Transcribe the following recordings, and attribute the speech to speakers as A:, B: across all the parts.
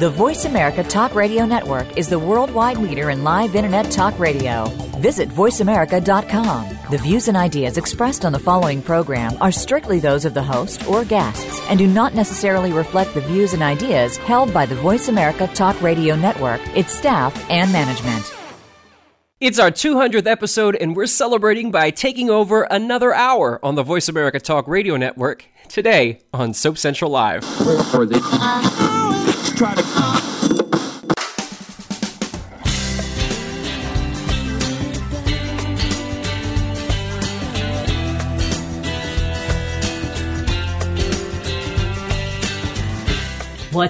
A: The Voice America Talk Radio Network is the worldwide leader in live Internet talk radio. Visit VoiceAmerica.com. The views and ideas expressed on the following program are strictly those of the host or guests and do not necessarily reflect the views and ideas held by the Voice America Talk Radio Network, its staff, and management.
B: It's our 200th episode, and we're celebrating by taking over another hour on the Voice America Talk Radio Network today on Soap Central Live.
C: What's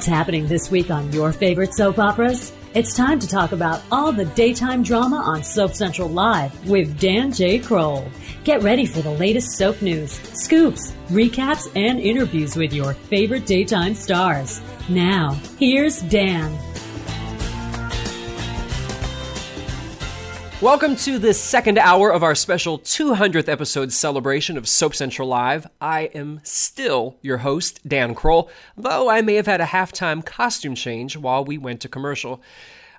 C: happening this week on your favorite soap operas? It's time to talk about all the daytime drama on Soap Central Live with Dan J. Kroll. Get ready for the latest soap news, scoops, recaps, and interviews with your favorite daytime stars. Now, here's Dan.
B: Welcome to the second hour of our special 200th episode celebration of Soap Central Live. I am still your host, Dan Kroll, though I may have had a halftime costume change while we went to commercial.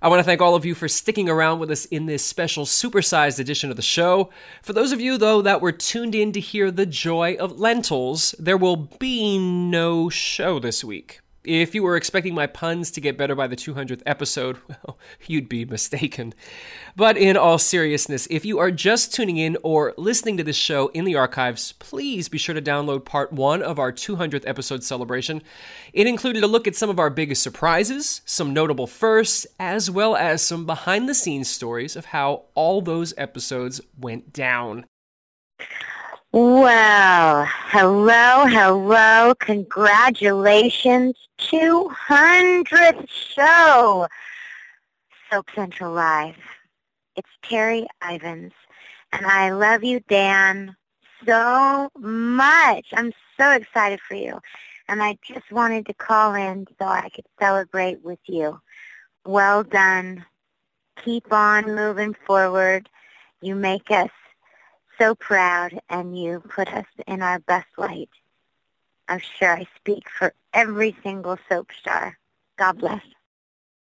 B: I want to thank all of you for sticking around with us in this special supersized edition of the show. For those of you, though, that were tuned in to hear the joy of lentils, there will be no show this week. If you were expecting my puns to get better by the 200th episode, well, you'd be mistaken. But in all seriousness, if you are just tuning in or listening to this show in the archives, please be sure to download part one of our 200th episode celebration. It included a look at some of our biggest surprises, some notable firsts, as well as some behind the scenes stories of how all those episodes went down.
D: Well, hello, hello. Congratulations. 200th show. Soap Central Live. It's Terri Ivens. And I love you, Dan, so much. I'm so excited for you. And I just wanted to call in so I could celebrate with you. Well done. Keep on moving forward. You make us so proud and you put us in our best light. I'm sure I speak for every single soap star. God bless.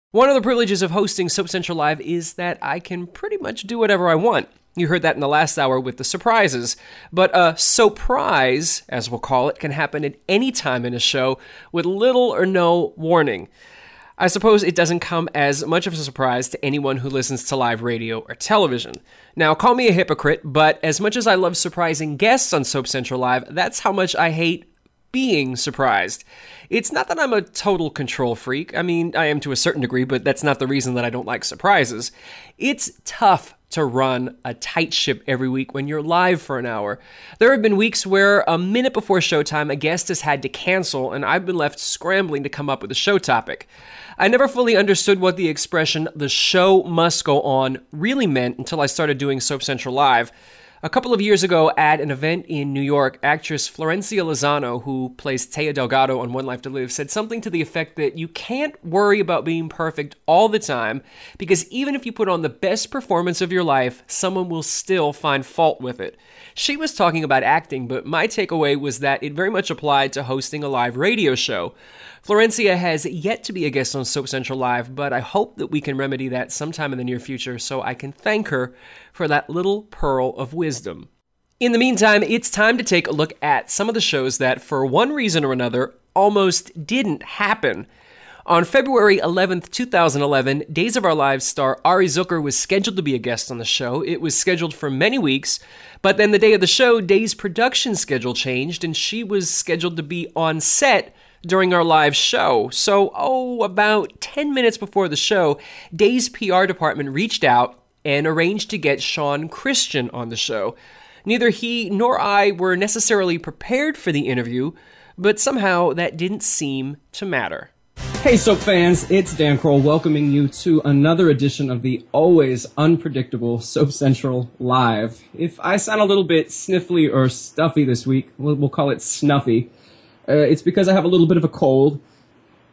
B: One of the privileges of hosting Soap Central Live is that I can pretty much do whatever I want. You heard that in the last hour with the surprises. But a surprise, as we'll call it, can happen at any time in a show with little or no warning. I suppose it doesn't come as much of a surprise to anyone who listens to live radio or television. Now, call me a hypocrite, but as much as I love surprising guests on Soap Central Live, that's how much I hate being surprised. It's not that I'm a total control freak. I mean, I am to a certain degree, but that's not the reason that I don't like surprises. It's tough to run a tight ship every week when you're live for an hour. There have been weeks where a minute before showtime, a guest has had to cancel, and I've been left scrambling to come up with a show topic. I never fully understood what the expression, the show must go on, really meant until I started doing Soap Central Live. A couple of years ago, at an event in New York, actress Florencia Lozano, who plays Téa Delgado on One Life to Live, said something to the effect that you can't worry about being perfect all the time because even if you put on the best performance of your life, someone will still find fault with it. She was talking about acting, but my takeaway was that it very much applied to hosting a live radio show. Florencia has yet to be a guest on Soap Central Live, but I hope that we can remedy that sometime in the near future so I can thank her for that little pearl of wisdom. In the meantime, it's time to take a look at some of the shows that, for one reason or another, almost didn't happen. On February 11th, 2011, Days of Our Lives star Ari Zucker was scheduled to be a guest on the show. It was scheduled for many weeks, but then the day of the show, Day's production schedule changed, and she was scheduled to be on set during our live show. So, oh, about 10 minutes before the show, Day's PR department reached out and arranged to get Shawn Christian on the show. Neither he nor I were necessarily prepared for the interview, but somehow that didn't seem to matter. Hey, Soap fans, it's Dan Kroll welcoming you to another edition of the always unpredictable Soap Central Live. If I sound a little bit sniffly or stuffy this week, we'll call it snuffy. Uh, it's because I have a little bit of a cold.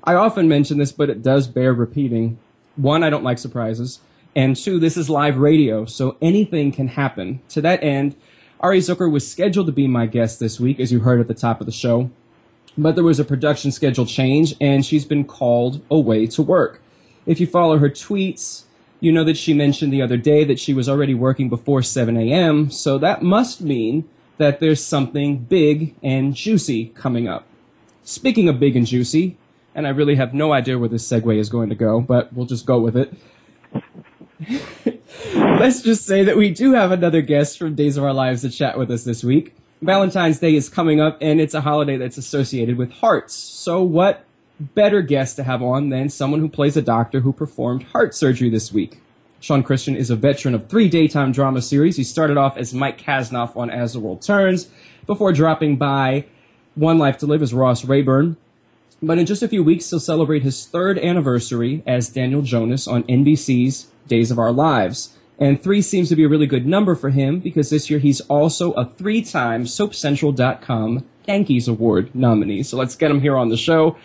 B: I often mention this, but it does bear repeating. One, I don't like surprises.
E: And two, this is live radio, so anything can happen. To that end, Ari Zucker was scheduled to be my guest this week, as you heard at the top of the show. But there was a production schedule change, and she's been called away to work. If you follow her tweets, you know that she mentioned the other day that she was already working before 7 a.m., so that must mean that there's something big and juicy coming up. Speaking of big and juicy, and I really have no idea where this segue is going to go, but we'll just go with it. Let's just say that we do have another guest from Days of Our Lives to chat with us this week. Valentine's Day is coming up, and it's a holiday that's associated with hearts. So, what better guest to have on than someone who plays a doctor who performed heart surgery this week? Shawn Christian is a veteran of three daytime drama series. He started off as Mike Kasnoff on As the World Turns before dropping by One Life to Live as Ross Rayburn. But in just a few weeks, he'll celebrate his third anniversary as Daniel Jonas on NBC's Days of Our Lives. And three seems to be a really good number for him because this year he's also a three time SoapCentral.com Yankees Award nominee. So let's get him here on the show.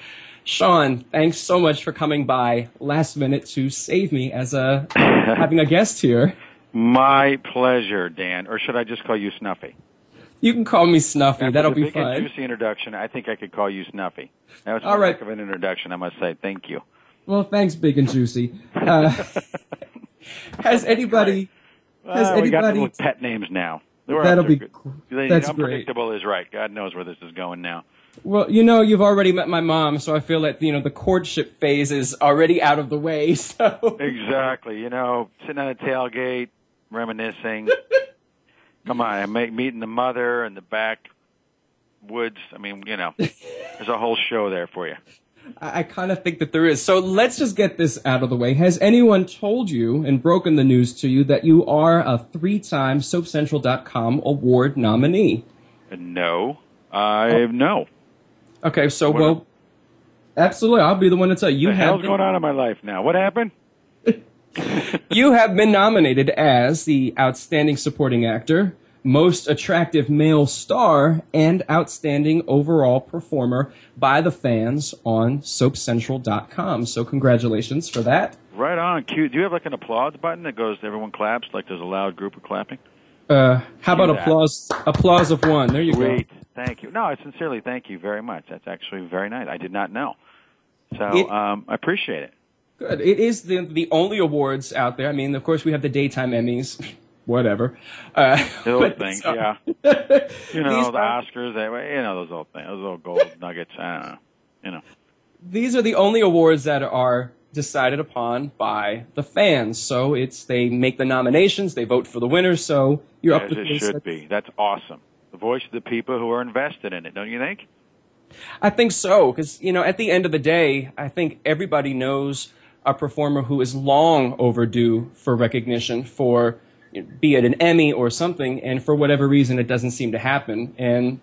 E: Shawn, thanks so much for coming by last minute to save me as a having a guest here.
F: My pleasure, Dan. Or should I just call you Snuffy?
E: You can call me Snuffy.
F: After
E: That'll
F: the
E: be
F: big and
E: fine.
F: juicy introduction. I think I could call you Snuffy. That was
E: All
F: a
E: right.
F: heck of an introduction, I must say. Thank you.
E: Well, thanks, big and juicy. Uh, has anybody? Has
F: Well, we got
E: anybody?
F: little pet names now.
E: That'll be
F: good-
E: cool.
F: They-
E: That's
F: unpredictable is right. God knows where this is going now.
E: Well, you know, you've already met my mom, so I feel that you know the courtship phase is already out of the way. So
F: Exactly. You know, sitting on a tailgate, reminiscing. Come on, I'm meeting the mother in the back woods. I mean, you know, there's a whole show there for you.
E: I, I kind of think that there is. So let's just get this out of the way. Has anyone told you and broken the news to you that you are a three-time SoapCentral.com award nominee?
F: No, I oh. no.
E: Okay, so
F: What-
E: well, absolutely, I'll be the one to tell you.
F: What the
E: have
F: hell's
E: been-
F: going on in my life now? What happened?
E: You have been nominated as the Outstanding Supporting Actor, Most Attractive Male Star, and Outstanding Overall Performer by the fans on SoapCentral.com. So congratulations for that.
F: Right on. Cute. Do you have like an applause button that goes? Everyone claps. Like there's a loud group of clapping.
E: Uh, how about applause? Applause of one. There you go.
F: Great. Thank you. No, I sincerely thank you very much. That's actually very nice. I did not know. So
E: It-
F: um, I appreciate it.
E: Go. Good. It is the the only awards out there. I mean, of course, we have the daytime Emmys. Whatever. Uh,
F: Those
E: but,
F: things,
E: uh,
F: yeah. You know, the Oscars, they, you know, those old things, those little gold nuggets. I don't know. You know.
E: these are the only awards that are decided upon by the fans. So it's they make the nominations, they vote for the winners. So you're up to
F: it should be. That's awesome. The voice of the people who are invested in it, don't you think?
E: I think so because you know at the end of the day, I think everybody knows a performer who is long overdue for recognition for be it an Emmy or something, and for whatever reason it doesn't seem to happen. And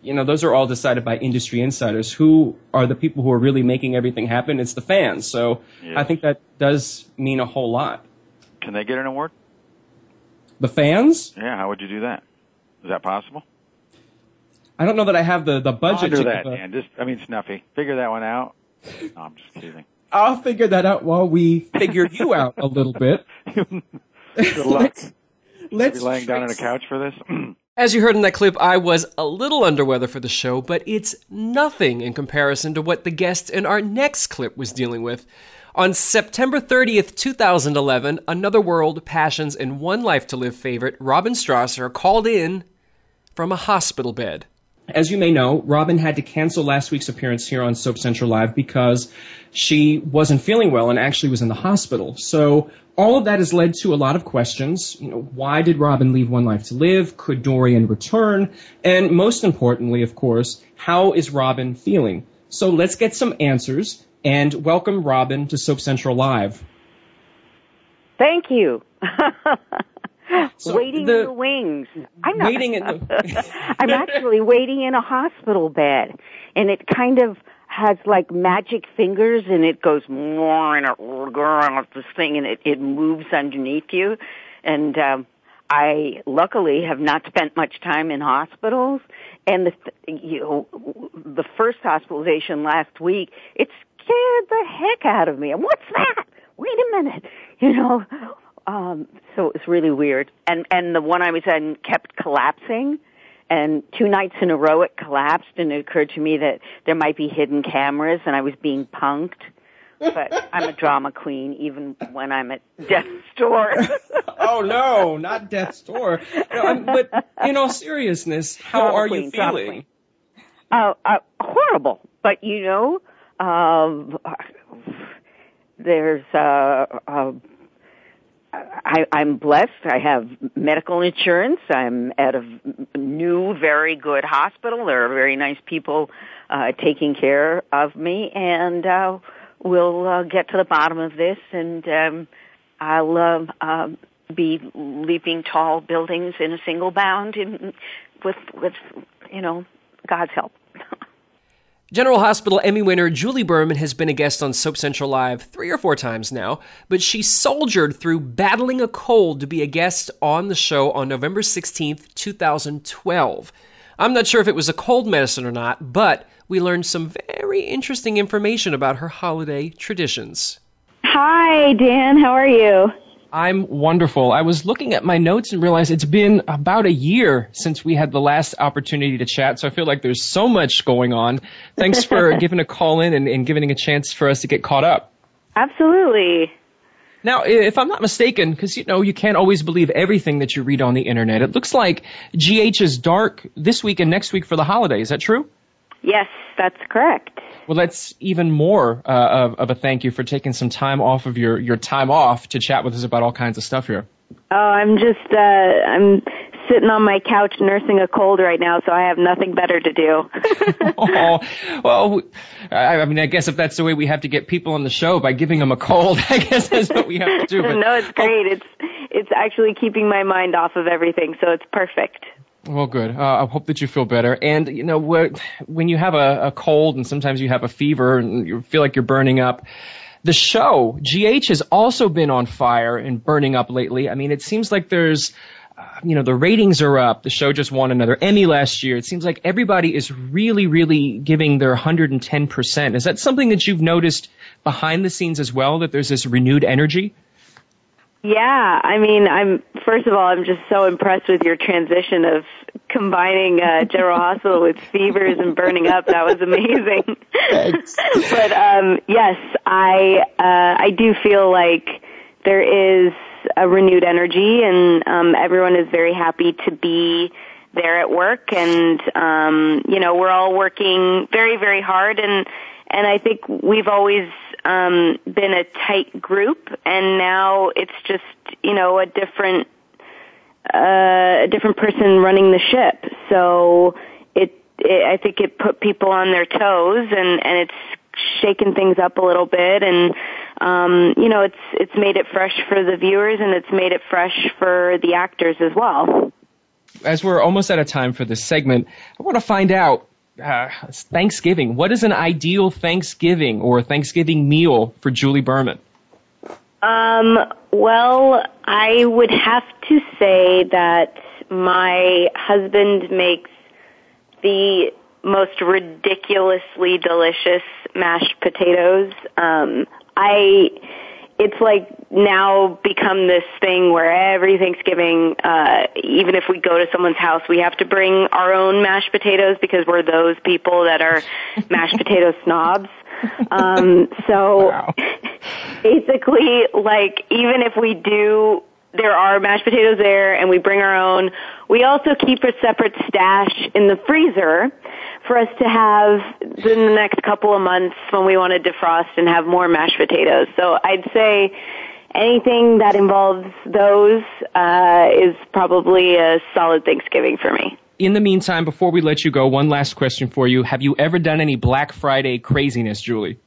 E: you know those are all decided by industry insiders. Who are the people who are really making everything happen? It's the fans. So
F: Yes.
E: I think that does mean a whole lot.
F: Can they get an award?
E: The fans?
F: Yeah, how would you do that? Is that possible?
E: I don't know that I have the the budget.
F: Ponder
E: to
F: that, Dan. Just, I mean, Snuffy. Figure that one out. No, I'm just kidding.
E: I'll figure that out while we figure you out a little bit.
F: Good luck.
E: let's let's
F: Be laying down on a couch for this.
B: As you heard in that clip, I was a little under weather for the show, but it's nothing in comparison to what the guest in our next clip was dealing with. On September 30th, 2011, Another World, Passions, and One Life to Live favorite Robin Strasser called in from a hospital bed.
E: As you may know, Robin had to cancel last week's appearance here on Soap Central Live because she wasn't feeling well and actually was in the hospital. So all of that has led to a lot of questions. You know, why did Robin leave One Life to Live? Could Dorian return? And most importantly, of course, how is Robin feeling? So let's get some answers and welcome Robin to Soap Central Live.
G: Thank you.
E: So
G: waiting
E: the-
G: in the wings. I'm not.
E: Waiting in the-
G: I'm actually waiting in a hospital bed, and it kind of has like magic fingers, and it goes more and it this thing, and it it moves underneath you, and um, I luckily have not spent much time in hospitals, and the you know, the first hospitalization last week, it scared the heck out of me. And what's that? Wait a minute, you know, Um, so it was really weird. And and the one I was in kept collapsing. And two nights in a row it collapsed and it occurred to me that there might be hidden cameras and I was being punked. But I'm a drama queen even when I'm at death's door.
E: oh no, not death's door. No, but in all seriousness, how
G: Drama
E: are
G: queen,
E: you feeling?
G: Uh, uh, horrible. But you know, um, there's uh, uh, I, I'm blessed. I have medical insurance. I'm at a new, very good hospital. There are very nice people uh, taking care of me, and uh, we'll uh, get to the bottom of this. And um, I'll uh, uh, be leaping tall buildings in a single bound, in, with with you know God's help.
B: General Hospital Emmy winner Julie Berman has been a guest on Soap Central Live three or four times now, but she soldiered through battling a cold to be a guest on the show on November 16th, 2012. I'm not sure if it was a cold medicine or not, but we learned some very interesting information about her holiday traditions.
H: Hi, Dan. How are you?
E: I'm wonderful. I was looking at my notes and realized it's been about a year since we had the last opportunity to chat, so I feel like there's so much going on. Thanks for giving a call in and, and giving a chance for us to get caught up.
H: Absolutely.
E: Now, if I'm not mistaken, because you know you can't always believe everything that you read on the internet, it looks like GH is dark this week and next week for the holiday. Is that true?
H: Yes, that's correct.
E: Well, that's even more uh, of, of a thank you for taking some time off of your, your time off to chat with us about all kinds of stuff here.
H: Oh, I'm just uh I'm sitting on my couch nursing a cold right now, so I have nothing better to do.
E: oh, well, I, I mean, I guess if that's the way we have to get people on the show by giving them a cold, I guess that's what we have to do. But,
H: no, it's great. It's it's actually keeping my mind off of everything, so it's perfect.
E: Well, good. Uh, I hope that you feel better. And you know, when you have a, a cold and sometimes you have a fever and you feel like you're burning up, the show GH has also been on fire and burning up lately. I mean, it seems like there's, uh, you know, the ratings are up. The show just won another Emmy last year. It seems like everybody is really, really giving their 110 percent. Is that something that you've noticed behind the scenes as well? That there's this renewed energy.
H: Yeah, I mean, I'm first of all, I'm just so impressed with your transition of combining uh, General Hospital with fevers and burning up. That was amazing. but um, yes, I uh, I do feel like there is a renewed energy, and um, everyone is very happy to be there at work, and um, you know, we're all working very, very hard, and and I think we've always um, been a tight group, and now it's just you know a different uh, a different person running the ship. So it, it I think it put people on their toes, and and it's shaken things up a little bit, and um, you know it's it's made it fresh for the viewers, and it's made it fresh for the actors as well.
E: As we're almost out of time for this segment, I want to find out uh, Thanksgiving. What is an ideal Thanksgiving or Thanksgiving meal for Julie Berman?
H: Um, well, I would have to say that my husband makes the most ridiculously delicious mashed potatoes. Um, I, it's like now become this thing where every Thanksgiving, uh, even if we go to someone's house, we have to bring our own mashed potatoes because we're those people that are mashed potato snobs. Um, so
E: Wow.
H: basically, like, even if we do, there are mashed potatoes there and we bring our own, we also keep a separate stash in the freezer for us to have in the next couple of months when we want to defrost and have more mashed potatoes. So I'd say anything that involves those uh, is probably a solid Thanksgiving for me.
E: In the meantime, before we let you go, one last question for you. Have you ever done any Black Friday craziness, Julie?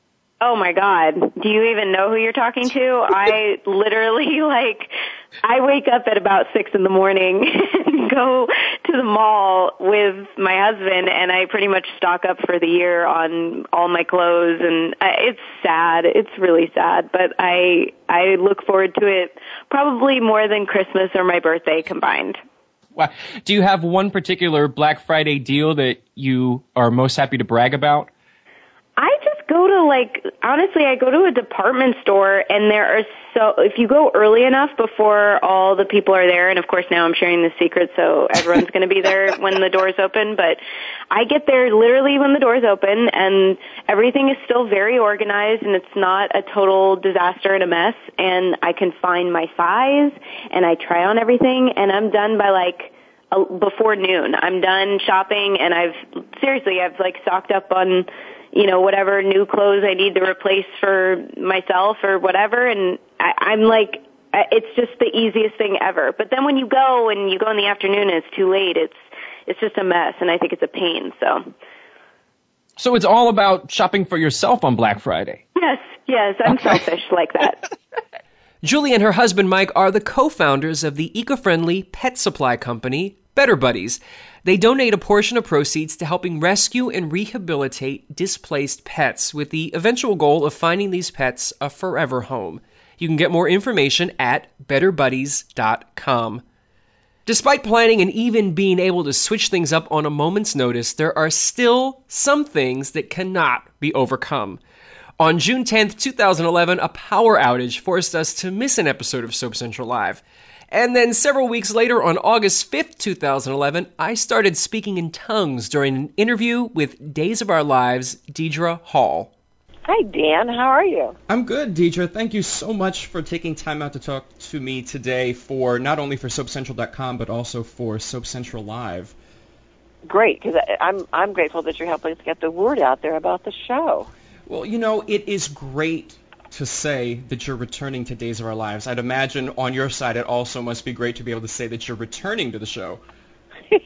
H: Oh my god. Do you even know who you're talking to? I literally like I wake up at about six in the morning and go the mall with my husband and I pretty much stock up for the year on all my clothes and I, it's sad. It's really sad, but I I look forward to it probably more than Christmas or my birthday combined.
E: Wow. Do you have one particular Black Friday deal that you are most happy to brag about?
H: I just go to like honestly, I go to a department store and there are so if you go early enough before all the people are there, and of course now I'm sharing the secret, so everyone's going to be there when the doors open. But I get there literally when the doors open, and everything is still very organized, and it's not a total disaster and a mess. And I can find my size, and I try on everything, and I'm done by like before noon. I'm done shopping, and I've seriously I've like stocked up on you know, whatever new clothes I need to replace for myself or whatever. And I, I'm like, it's just the easiest thing ever. But then when you go and you go in the afternoon and it's too late, it's, it's just a mess and I think it's a pain. So.
E: So it's all about shopping for yourself on Black Friday.
H: Yes, yes, I'm okay. selfish like that.
B: Julie and her husband Mike are the co-founders of the eco-friendly pet supply company Better Buddies. They donate a portion of proceeds to helping rescue and rehabilitate displaced pets with the eventual goal of finding these pets a forever home. You can get more information at betterbuddies.com. Despite planning and even being able to switch things up on a moment's notice, there are still some things that cannot be overcome. On June 10th, 2011, a power outage forced us to miss an episode of Soap Central Live. And then several weeks later, on August 5th, 2011, I started speaking in tongues during an interview with Days of Our Lives' Deidre Hall.
I: Hi, Dan. How are you?
E: I'm good, Deidre. Thank you so much for taking time out to talk to me today for not only for SoapCentral.com, but also for Soap Central Live.
I: Great, because I'm, I'm grateful that you're helping us get the word out there about the show.
E: Well, you know, it is great to say that you're returning to Days of Our Lives. I'd imagine on your side it also must be great to be able to say that you're returning to the show.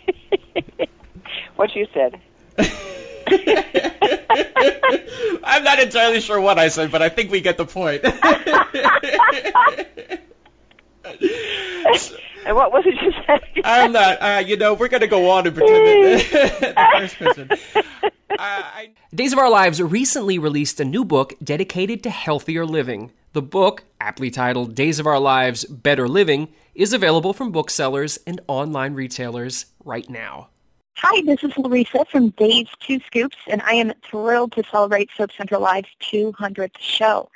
I: what you said.
E: I'm not entirely sure what I said, but I think we get the point.
I: and what was it you said?
E: I'm not. Uh, you know, we're going to go on and pretend that the first person.
B: I... Days of Our Lives recently released a new book dedicated to healthier living. The book, aptly titled Days of Our Lives Better Living, is available from booksellers and online retailers right now.
J: Hi, this is Larissa from Days Two Scoops, and I am thrilled to celebrate Soap Central Live's 200th show.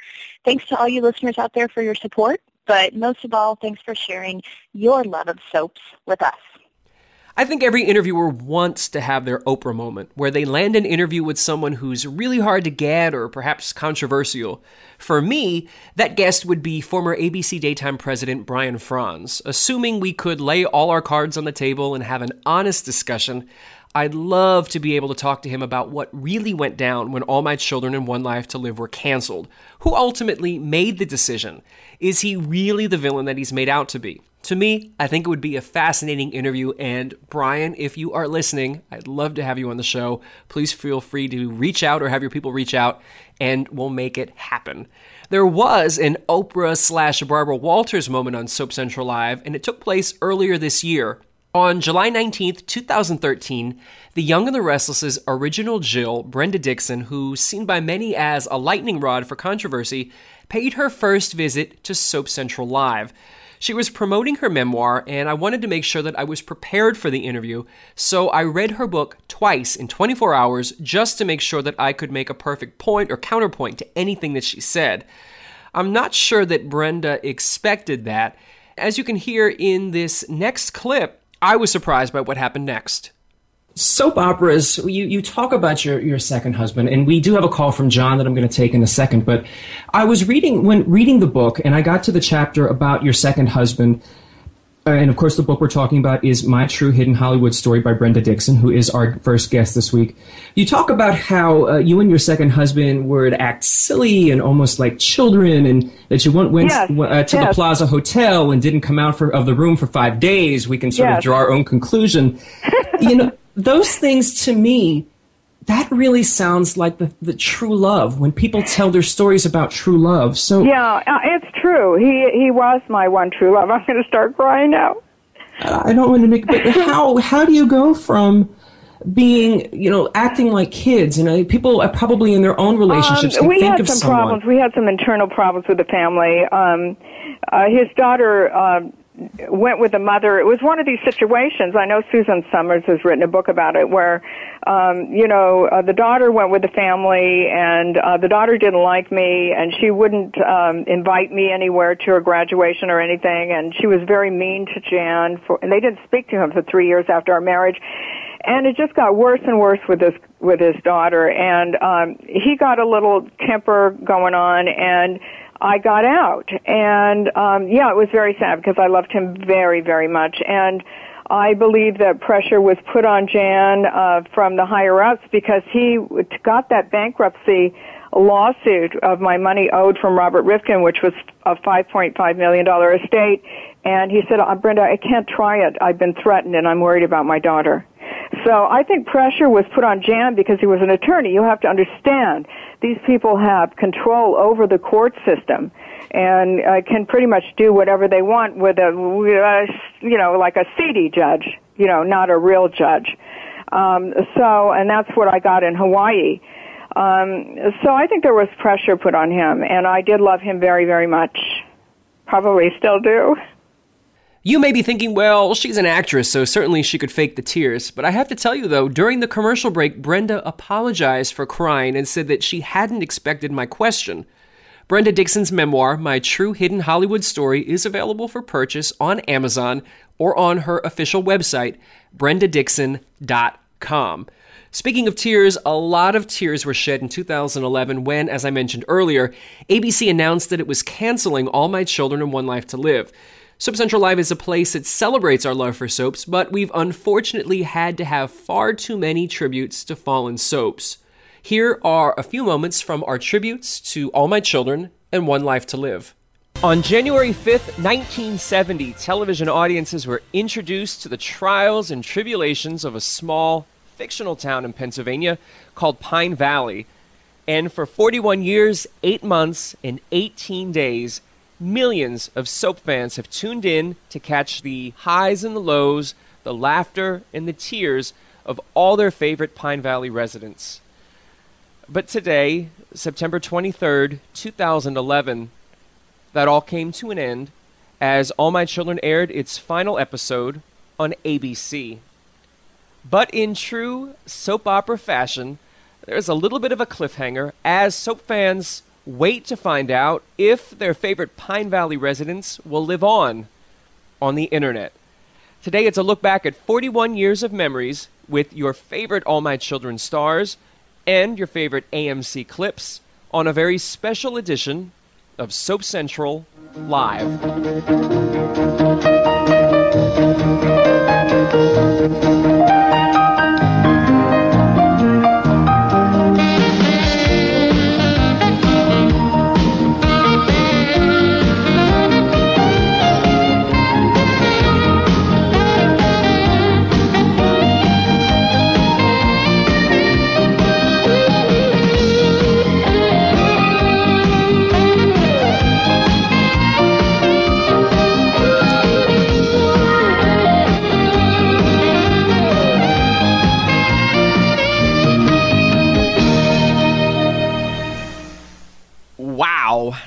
J: Thanks to all you listeners out there for your support, but most of all, thanks for sharing your love of soaps with us.
B: I think every interviewer wants to have their Oprah moment, where they land an interview with someone who's really hard to get or perhaps controversial. For me, that guest would be former ABC Daytime President Brian Frons, Assuming we could lay all our cards on the table and have an honest discussion, I'd love to be able to talk to him about what really went down when All My Children and One Life to Live were canceled. Who ultimately made the decision? Is he really the villain that he's made out to be? To me, I think it would be a fascinating interview. And Brian, if you are listening, I'd love to have you on the show. Please feel free to reach out or have your people reach out, and we'll make it happen. There was an Oprah slash Barbara Walters moment on Soap Central Live, and it took place earlier this year. On July 19th, 2013, The Young and the Restless's original Jill, Brenda Dickson, who's seen by many as a lightning rod for controversy, paid her first visit to Soap Central Live. She was promoting her memoir, and I wanted to make sure that I was prepared for the interview, so I read her book twice in 24 hours just to make sure that I could make a perfect point or counterpoint to anything that she said. I'm not sure that Brenda expected that. As you can hear in this next clip, I was surprised by what happened next.
E: Soap operas you, you talk about your, your second husband and we do have a call from john that i'm going to take in a second but i was reading when reading the book and i got to the chapter about your second husband and of course the book we're talking about is my true hidden hollywood story by brenda dickson who is our first guest this week you talk about how uh, you and your second husband would act silly and almost like children and that you went, went yes. uh, to yes. the plaza hotel and didn't come out for, of the room for five days we can sort yes. of draw our own conclusion you know those things to me, that really sounds like the, the true love when people tell their stories about true love. So
K: yeah, uh, it's true. He he was my one true love. I'm going to start crying now.
E: I don't want to make, but how how do you go from being, you know, acting like kids. You know, people are probably in their own relationships.
K: Um, we
E: had
K: some
E: someone.
K: problems. We had some internal problems with the family. Um, uh, his daughter uh, went with the mother. It was one of these situations. I know Suzanne Somers has written a book about it where, um, you know, uh, the daughter went with the family and uh, the daughter didn't like me and she wouldn't um, invite me anywhere to her graduation or anything and she was very mean to Jan for, and they didn't speak to him for three years after our marriage. And it just got worse and worse with his with his daughter, and um, he got a little temper going on, and I got out. And um, yeah, it was very sad because I loved him very, very much. And I believe that pressure was put on Jan uh, from the higher ups because he got that bankruptcy lawsuit of my money owed from Robert Rifkin, which was a $5.5 million estate. And he said, oh, Brenda, I can't try it. I've been threatened and I'm worried about my daughter. So I think pressure was put on Jan because he was an attorney. You have to understand these people have control over the court system and uh, can pretty much do whatever they want with a, you know, like a seedy judge, you know, not a real judge. Um, so, and that's what I got in Hawaii. Um, so I think there was pressure put on him, and I did love him very, very much. Probably still do.
B: You may be thinking, well, she's an actress, so certainly she could fake the tears. But I have to tell you, though, during the commercial break, Brenda apologized for crying and said that she hadn't expected my question. Brenda Dickson's memoir, My True Hidden Hollywood Story, is available for purchase on Amazon or on her official website, brendadickson.com. Speaking of tears, a lot of tears were shed in 2011 when, as I mentioned earlier, ABC announced that it was canceling All My Children and One Life to Live. Soap Central Live is a place that celebrates our love for soaps, but we've unfortunately had to have far too many tributes to fallen soaps. Here are a few moments from our tributes to All My Children and One Life to Live. On January 5th, 1970, television audiences were introduced to the trials and tribulations of a small, fictional town in Pennsylvania called Pine Valley. And for 41 years, 8 months, and 18 days, Millions of soap fans have tuned in to catch the highs and the lows, the laughter and the tears of all their favorite Pine Valley residents. But today, September 23rd, 2011, that all came to an end as All My Children aired its final episode on ABC. But in true soap opera fashion, there's a little bit of a cliffhanger as soap fans wait to find out if their favorite Pine Valley residents will live on on the internet. Today, it's a look back at 41 years of memories with your favorite All My Children stars and your favorite AMC clips on a very special edition of Soap Central Live.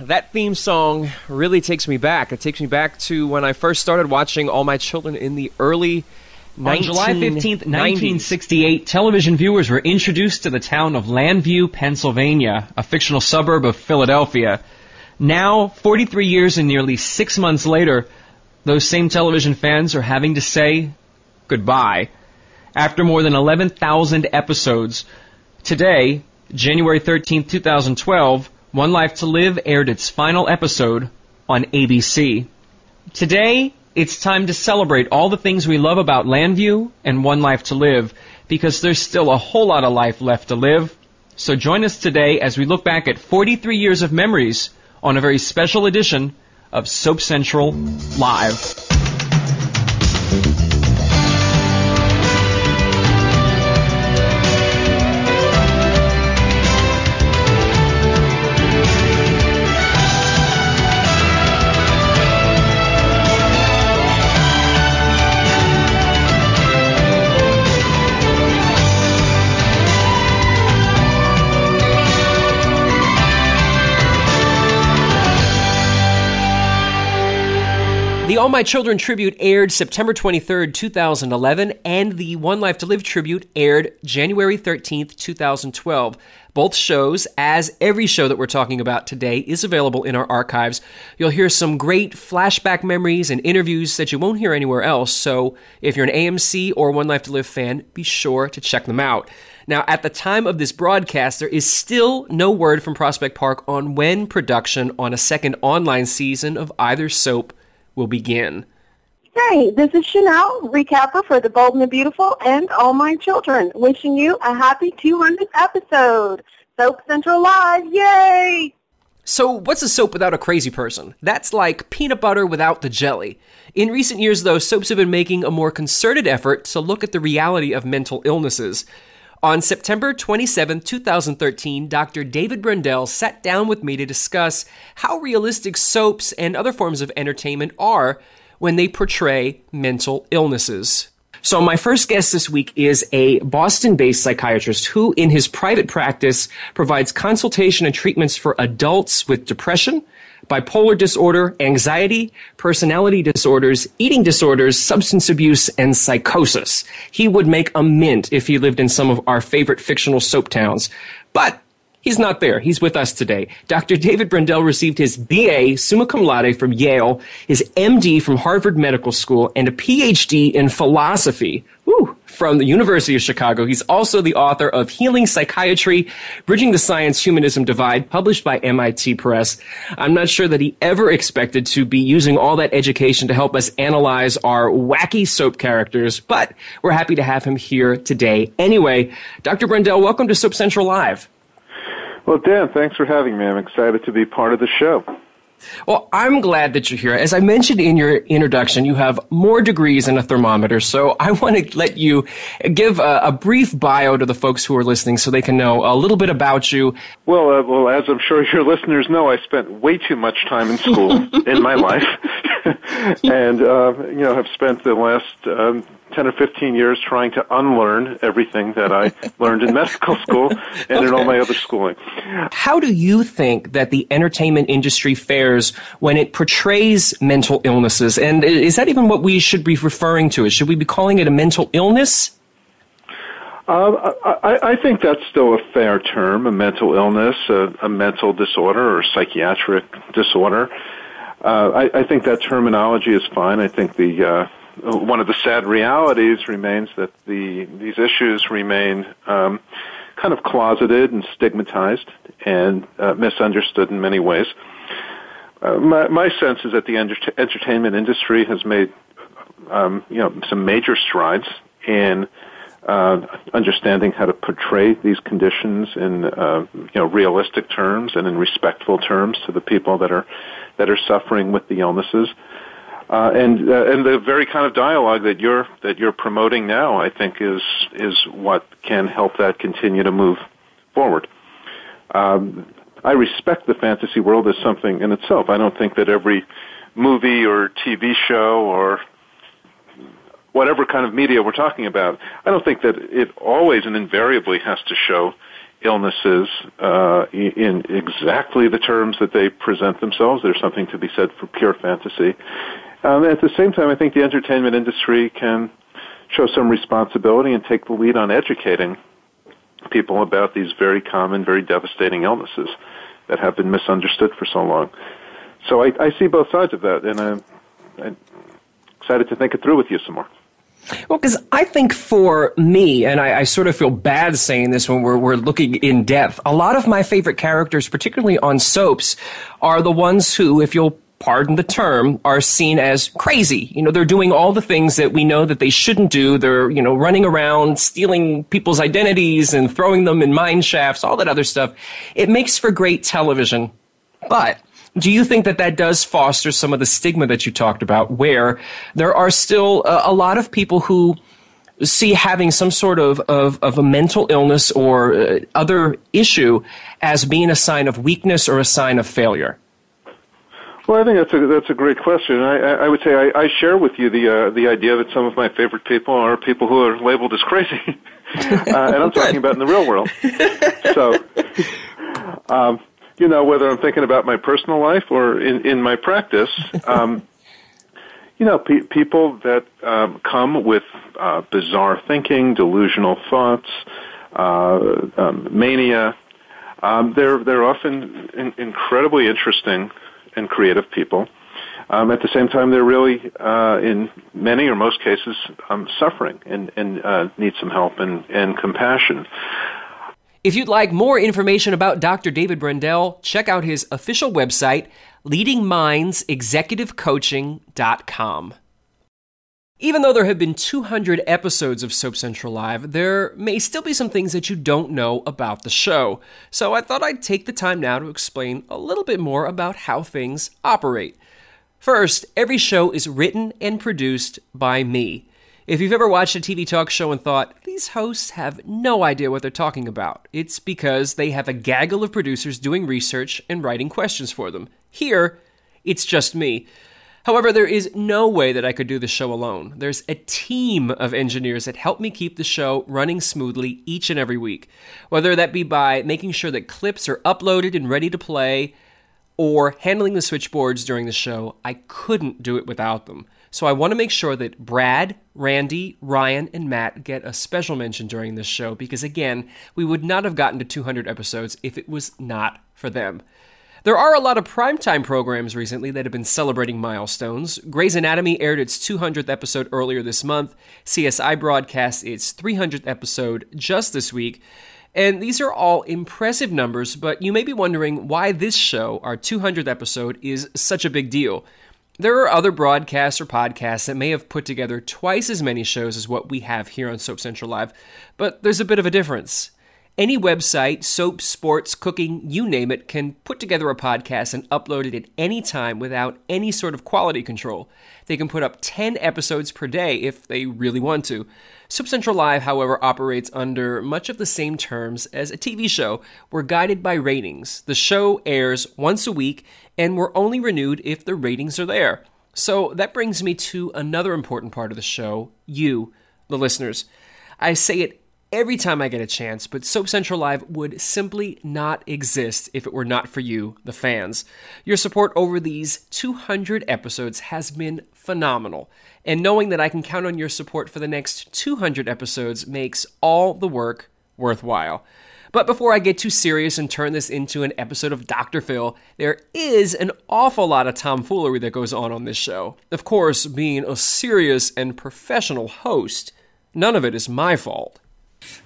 B: That theme song really takes me back. It takes me back to when I first started watching All My Children in the early
E: on July 15th, 1968, television viewers were introduced to the town of Llanview, Pennsylvania, a fictional suburb of Philadelphia. Now, 43 years and nearly six months later, those same television fans are having to say goodbye. After more than 11,000 episodes, today, January 13th, 2012, one Life to Live aired its final episode on ABC. Today, it's time to celebrate all the things we love about Llanview and One Life to Live because there's still a whole lot of life left to live. So join us today as we look back at 43 years of memories on a very special edition of Soap Central Live.
B: The All My Children tribute aired September 23rd, 2011, and the One Life to Live tribute aired January 13th, 2012. Both shows, as every show that we're talking about today, is available in our archives. You'll hear some great flashback memories and interviews that you won't hear anywhere else, so if you're an AMC or One Life to Live fan, be sure to check them out. Now, at the time of this broadcast, there is still no word from Prospect Park on when production on a second online season of either soap will begin.
L: Hey, this is Chanel, recapper for The Bold and the Beautiful and All My Children, wishing you a happy 200th episode. Soap Central Live, yay!
B: So, what's a soap without a crazy person? That's like peanut butter without the jelly. In recent years, though, soaps have been making a more concerted effort to look at the reality of mental illnesses. On September 27, 2013, Dr. David Brendel sat down with me to discuss how realistic soaps and other forms of entertainment are when they portray mental illnesses. So, my first guest this week is a Boston based psychiatrist who, in his private practice, provides consultation and treatments for adults with depression, bipolar disorder, anxiety, personality disorders, eating disorders, substance abuse, and psychosis. He would make a mint if he lived in some of our favorite fictional soap towns. But He's not there. He's with us today. Dr. David Brendel received his BA summa cum laude from Yale, his MD from Harvard Medical School, and a PhD in philosophy from the University of Chicago. He's also the author of Healing Psychiatry, Bridging the Science Humanism Divide, published by MIT Press. I'm not sure that he ever expected to be using all that education to help us analyze our wacky soap characters, but we're happy to have him here today. Anyway, Dr. Brendel, welcome to Soap Central Live.
M: Well, Dan, thanks for having me. I'm excited to be part of the show.
B: Well, I'm glad that you're here. As I mentioned in your introduction, you have more degrees than a thermometer, so I want to let you give a, a, brief bio to the folks who are listening so they can know a little bit about you.
M: Well, uh, well, as I'm sure your listeners know, I spent way too much time in school in my life, and uh, you know have spent the last um, 10 or 15 years trying to unlearn everything that I learned in medical school and okay. in all my other schooling.
B: How do you think that the entertainment industry fares when it portrays mental illnesses? And is that even what we should be referring to? Should we be calling it a mental illness?
M: Uh, I, I, think that's still a fair term, a mental illness, a, a mental disorder or psychiatric disorder. Uh, I, I, think that terminology is fine. I think the uh, one of the sad realities remains that the these issues remain um, kind of closeted and stigmatized and uh, misunderstood in many ways. Uh, my, my sense is that the enter- entertainment industry has made um, you know some major strides in uh, understanding how to portray these conditions in uh, you know realistic terms and in respectful terms to the people that are that are suffering with the illnesses. Uh, and uh, and the very kind of dialogue that you're that you're promoting now, I think, is is what can help that continue to move forward. Um, I respect the fantasy world as something in itself. I don't think that every movie or TV show or whatever kind of media we're talking about, I don't think that it always and invariably has to show illnesses uh, in exactly the terms that they present themselves. There's something to be said for pure fantasy. Um, at the same time, I think the entertainment industry can show some responsibility and take the lead on educating people about these very common, very devastating illnesses that have been misunderstood for so long. So I, I see both sides of that, and I'm, I'm excited to think it through with you some more.
B: Well, because I think for me, and I, I, sort of feel bad saying this when we're, we're looking in depth, a lot of my favorite characters, particularly on soaps, are the ones who, if you'll pardon the term, are seen as crazy. You know, they're doing all the things that we know that they shouldn't do. They're, you know, running around, stealing people's identities and throwing them in mine shafts, all that other stuff. It makes for great television. But do you think that that does foster some of the stigma that you talked about, where there are still a, a lot of people who see having some sort of, of, of a mental illness or uh, other issue as being a sign of weakness or a sign of failure?
M: Well, I think that's a that's a great question. I, I would say I, I share with you the uh, the idea that some of my favorite people are people who are labeled as crazy, uh, and I'm talking about in the real world. So, um, you know, whether I'm thinking about my personal life or in in my practice, um, you know, pe- people that um, come with uh, bizarre thinking, delusional thoughts, uh, um, mania. Um, they're they're often in- incredibly interesting and creative people. Um, at the same time, they're really, uh, in many or most cases, um, suffering and, and uh, need some help and, and compassion.
B: If you'd like more information about Dr. David Brendel, check out his official website, leadingmindsexecutivecoaching.com. Even though there have been 200 episodes of Soap Central Live, there may still be some things that you don't know about the show. So I thought I'd take the time now to explain a little bit more about how things operate. First, every show is written and produced by me. If you've ever watched a TV talk show and thought, these hosts have no idea what they're talking about, it's because they have a gaggle of producers doing research and writing questions for them. Here, it's just me. However, there is no way that I could do the show alone. There's a team of engineers that help me keep the show running smoothly each and every week. Whether that be by making sure that clips are uploaded and ready to play, or handling the switchboards during the show, I couldn't do it without them. So I want to make sure that Brad, Randy, Ryan, and Matt get a special mention during this show because, again, we would not have gotten to 200 episodes if it was not for them. There are a lot of primetime programs recently that have been celebrating milestones. Grey's Anatomy aired its 200th episode earlier this month. CSI broadcast its 300th episode just this week. And these are all impressive numbers, but you may be wondering why this show, our 200th episode, is such a big deal. There are other broadcasts or podcasts that may have put together twice as many shows as what we have here on Soap Central Live, but there's a bit of a difference. Any website, soap, sports, cooking, you name it, can put together a podcast and upload it at any time without any sort of quality control. They can put up 10 episodes per day if they really want to. Soap Central Live, however, operates under much of the same terms as a TV show. We're guided by ratings. The show airs once a week, and we're only renewed if the ratings are there. So that brings me to another important part of the show you, the listeners. I say it every time I get a chance, but Soap Central Live would simply not exist if it were not for you, the fans. Your support over these 200 episodes has been phenomenal, and knowing that I can count on your support for the next 200 episodes makes all the work worthwhile. But before I get too serious and turn this into an episode of Dr. Phil, there is an awful lot of tomfoolery that goes on on this show. Of course, being a serious and professional host, none of it is my fault.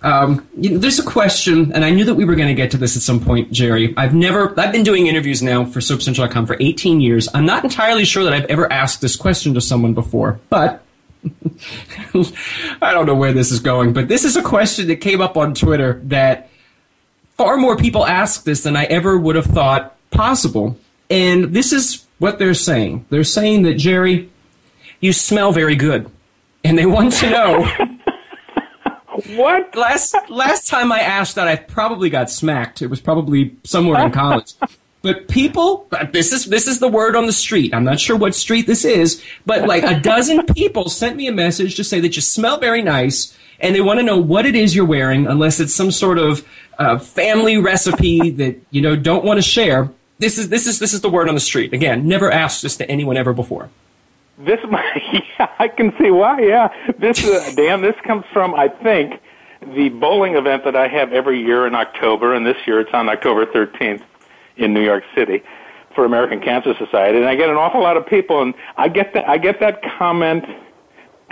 E: Um, you know, there's a question, and I knew that we were going to get to this at some point, Jerry. I've never, I've been doing interviews now for SoapCentral.com for 18 years. I'm not entirely sure that I've ever asked this question to someone before, but I don't know where this is going. But this is a question that came up on Twitter that far more people ask this than I ever would have thought possible. And this is what they're saying. They're saying that Jerry, you smell very good, and they want to know.
K: What?
E: Last last time I asked that, I probably got smacked. It was probably somewhere in college. But people, this is this is the word on the street. I'm not sure what street this is, but like a dozen people sent me a message to say that you smell very nice, and they want to know what it is you're wearing, unless it's some sort of uh, family recipe that you know don't want to share. This is this is this is the word on the street. Again, never asked this to anyone ever before.
N: This, yeah, I can see why. Yeah, this, uh, Dan, this comes from I think the bowling event that I have every year in October, and this year it's on October 13th in New York City for American Cancer Society, and I get an awful lot of people, and I get that I get that comment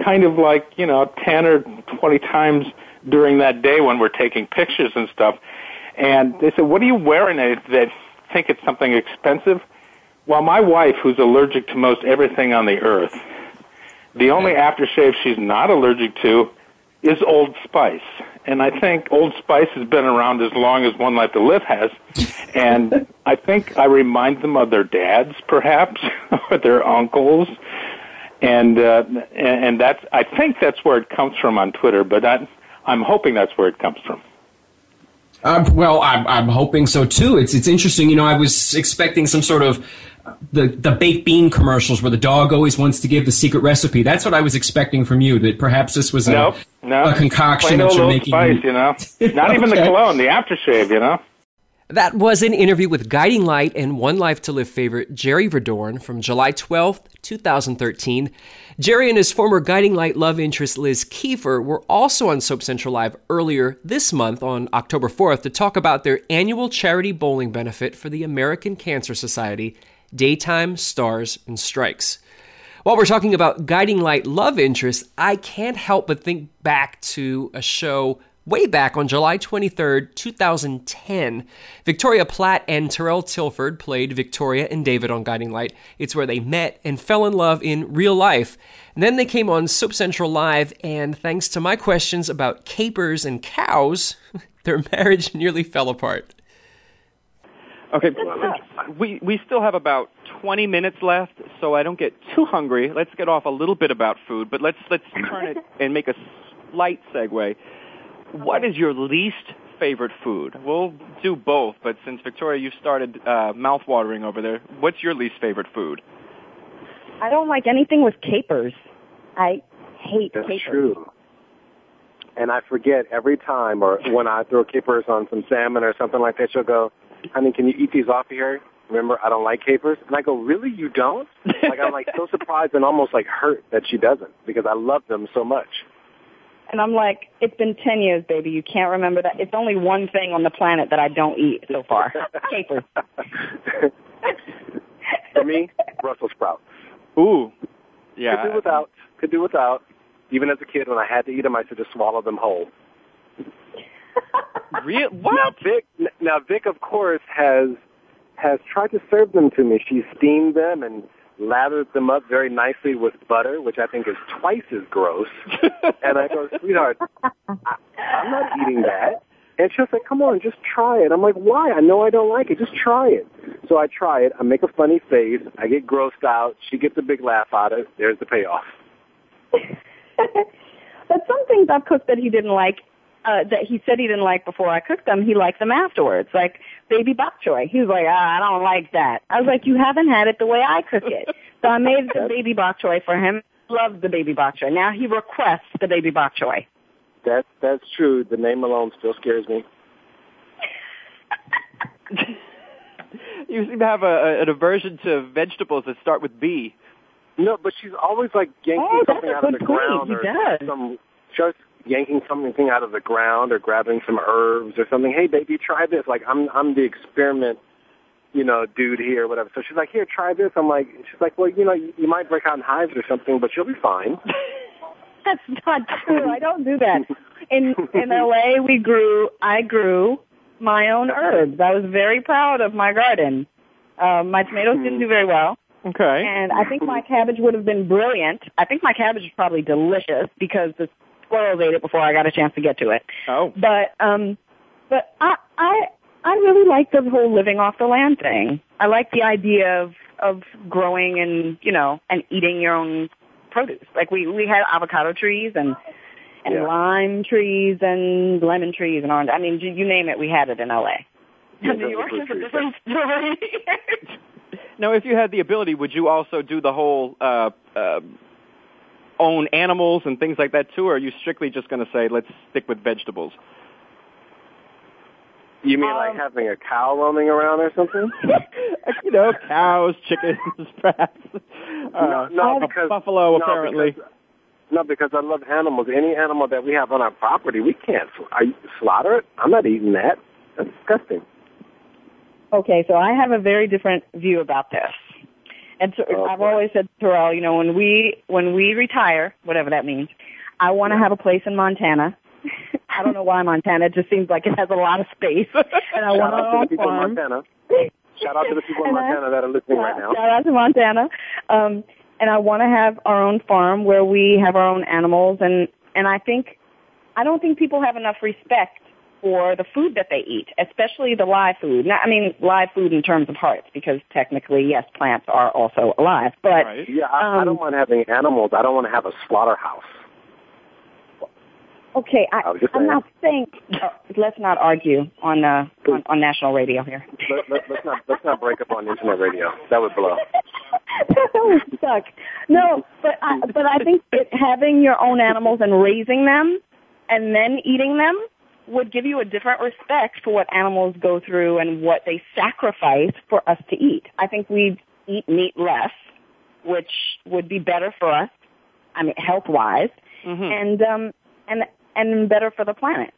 N: kind of like you know 10 or 20 times during that day when we're taking pictures and stuff, and they say, "What are you wearing?" They, they think it's something expensive. Well, my wife, who's allergic to most everything on the earth, the only aftershave she's not allergic to is Old Spice. And I think Old Spice has been around as long as One Life to Live has. And I think I remind them of their dads, perhaps, or their uncles. And, uh, and that's, I think that's where it comes from on Twitter, but I'm, I'm hoping that's where it comes from.
E: Uh, well, I'm, I'm hoping so too. It's it's interesting. You know, I was expecting some sort of the the baked bean commercials where the dog always wants to give the secret recipe. That's what I was expecting from you. That perhaps this was a,
N: nope, no,
E: a concoction
N: Plain
E: that you're making.
N: Spice, you know, not even the cologne, the aftershave, you know.
B: That was an interview with Guiding Light and One Life to Live favorite Jerry ver Dorn from July 12th, 2013. Jerry and his former Guiding Light love interest Liz Keifer were also on Soap Central Live earlier this month on October 4th to talk about their annual charity bowling benefit for the American Cancer Society, Daytime Stars and Strikes. While we're talking about Guiding Light love interest, I can't help but think back to a show way back on July 23rd, 2010. Victoria Platt and Terrell Tilford played Victoria and David on Guiding Light. It's where they met and fell in love in real life. And then they came on Soap Central Live, and thanks to my questions about capers and cows, their marriage nearly fell apart.
O: Okay, we we still have about 20 minutes left, so I don't get too hungry. Let's get off a little bit about food, but let's let's turn it and make a slight segue. What is your least favorite food? We'll do both, but since Victoria, you've started uh, mouth-watering over there, what's your least favorite food?
P: I don't like anything with capers. I hate
Q: That's
P: capers.
Q: true. And I forget every time, or when I throw capers on some salmon or something like that, she'll go, honey, can you eat these off of here? Remember, I don't like capers. And I go, really? You don't? like, I'm like so surprised and almost like hurt that she doesn't because I love them so much.
P: And I'm like, it's been 10 years, baby. You can't remember that. It's only one thing on the planet that I don't eat so far. capers.
Q: For me, Brussels sprouts.
O: Ooh. Yeah.
Q: Could do without. Could do without. Even as a kid, when I had to eat them, I used to just swallow them whole.
O: Real? What?
Q: Now Vic, now Vic, of course, has has tried to serve them to me. She steamed them and lathered them up very nicely with butter, which I think is twice as gross. and I go, sweetheart, I, I'm not eating that. And she'll say, come on, just try it. I'm like, why? I know I don't like it. Just try it. So I try it. I make a funny face. I get grossed out. She gets a big laugh out of it. There's the payoff.
P: But some things I've cooked that he didn't like, uh, that he said he didn't like before I cooked them, he liked them afterwards. Like baby bok choy. He was like, ah, I don't like that. I was like, you haven't had it the way I cook it. So I made the baby bok choy for him. Loved the baby bok choy. Now he requests the baby bok choy.
Q: That's that's true. The name alone still scares me.
O: You seem to have a, a, an aversion to vegetables that start with B.
Q: No, but she's always like yanking
P: Oh,
Q: something out of the
P: point.
Q: ground
P: He
Q: or
P: does.
Q: some just yanking something out of the ground or grabbing some herbs or something. Hey, baby, try this. Like I'm I'm the experiment, you know, dude here, or whatever. So she's like, here, try this. I'm like, she's like, well, you know, you, you might break out in hives or something, but you'll be fine.
P: That's not true. I don't do that. In in LA, we grew. I grew my own herbs. I was very proud of my garden. Um, my tomatoes didn't do very well.
O: Okay.
P: And I think my cabbage would have been brilliant. I think my cabbage is probably delicious because the squirrels ate it before I got a chance to get to it.
O: Oh.
P: But um but I I I really like the whole living off the land thing. I like the idea of of growing and, you know, and eating your own produce. Like we we had avocado trees and and
Q: Yeah.
P: lime trees and lemon trees and orange. I mean, you you name it, we had it in LA.
Q: Yeah,
P: New York is a different story.
O: Now, if you had the ability, would you also do the whole uh, uh, own animals and things like that too, or are you strictly just going to say let's stick with vegetables?
Q: You mean like having a cow roaming around or something?
O: you know, cows, chickens, perhaps. Uh,
Q: no, no, because
O: buffalo,
Q: no,
O: apparently.
Q: because- no, because I love animals. Any animal that we have on our property, we can't sl- I slaughter it. I'm not eating that. That's disgusting.
P: Okay, so I have a very different view about this. And so I've always said to Terrell, you know, when we when we retire, whatever that means, I want to have a place in Montana. I don't know why Montana. It just seems like it has a lot of space, and I want
Q: to the
P: to
Q: people in
P: farm.
Q: Montana. Shout out to the people in
P: And I-
Q: Montana that are listening right now.
P: Shout out to Montana. Um, and I want to have our own farm where we have our own animals, and and I think I don't think people have enough respect for the food that they eat, especially the live food. Now, I mean, live food in terms of hearts, because technically, yes, plants are also alive. But
Q: yeah, I, I don't mind having animals. I don't want to have a slaughterhouse.
P: okay, I,
Q: I
P: I'm
Q: saying.
P: not saying. Uh, let's not argue on, uh, on on national radio here.
Q: Let, let, let's not let's not break up on internet radio. That would blow.
P: that would suck. No, but I, but I think that having your own animals and raising them and then eating them would give you a different respect for what animals go through and what they sacrifice for us to eat. I think we'd eat meat less, which would be better for us. I mean, health wise,
I: Mm-hmm.
P: and um, and and better for the planet.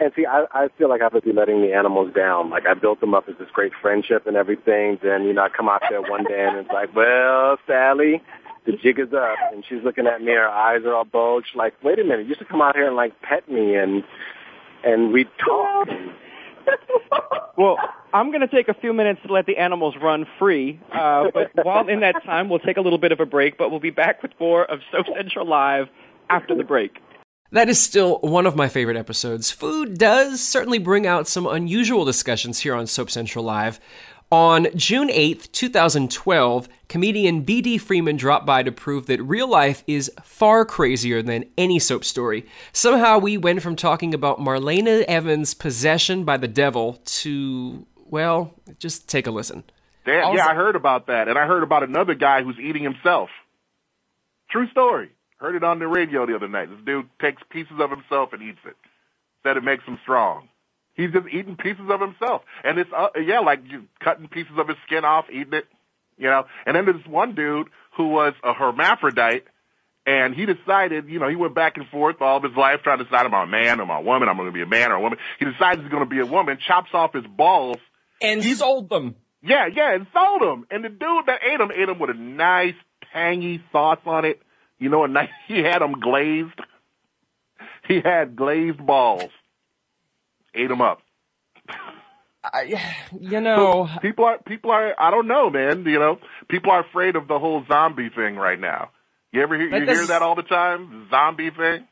Q: And see, I, I feel like I would be letting the animals down. Like I built them up as this great friendship and everything. Then you know, I come out there one day and it's like, well, Sally, the jig is up, and she's looking at me. Her eyes are all bulged. Like, wait a minute, you used to come out here and like pet me and and we talk.
O: Well, I'm going to take a few minutes to let the animals run free. Uh, but while in that time, we'll take a little bit of a break, but we'll be back with more of Soap Central Live after the break.
B: That is still one of my favorite episodes. Food does certainly bring out some unusual discussions here on Soap Central Live. On June 8th, 2012, comedian B.D. Freeman dropped by to prove that real life is far crazier than any soap story. Somehow we went from talking about Marlena Evans' possession by the devil to, well, just take a listen.
R: Damn,
B: Also-
R: yeah, I heard about that, and I heard about another guy who's eating himself. True story. Heard it on the radio the other night. This dude takes pieces of himself and eats it. Said it makes him strong. He's just eating pieces of himself, and it's uh, yeah, like you cutting pieces of his skin off, eating it, you know. And then there's one dude who was a hermaphrodite, and he decided, you know, he went back and forth all of his life trying to decide am I a man, or am I a woman, I'm going to be a man or a woman. He decides he's going to be a woman, chops off his balls,
E: and he sold them.
R: Yeah, yeah, and sold them. And the dude that ate them ate them with a nice tangy sauce on it. You know, a nice. He had them glazed. He had glazed balls. Ate them up.
E: I, you know,
R: So people are people are. I don't know, man. You know, people are afraid of the whole zombie thing right now. You ever hear, you hear that all the time? Zombie thing.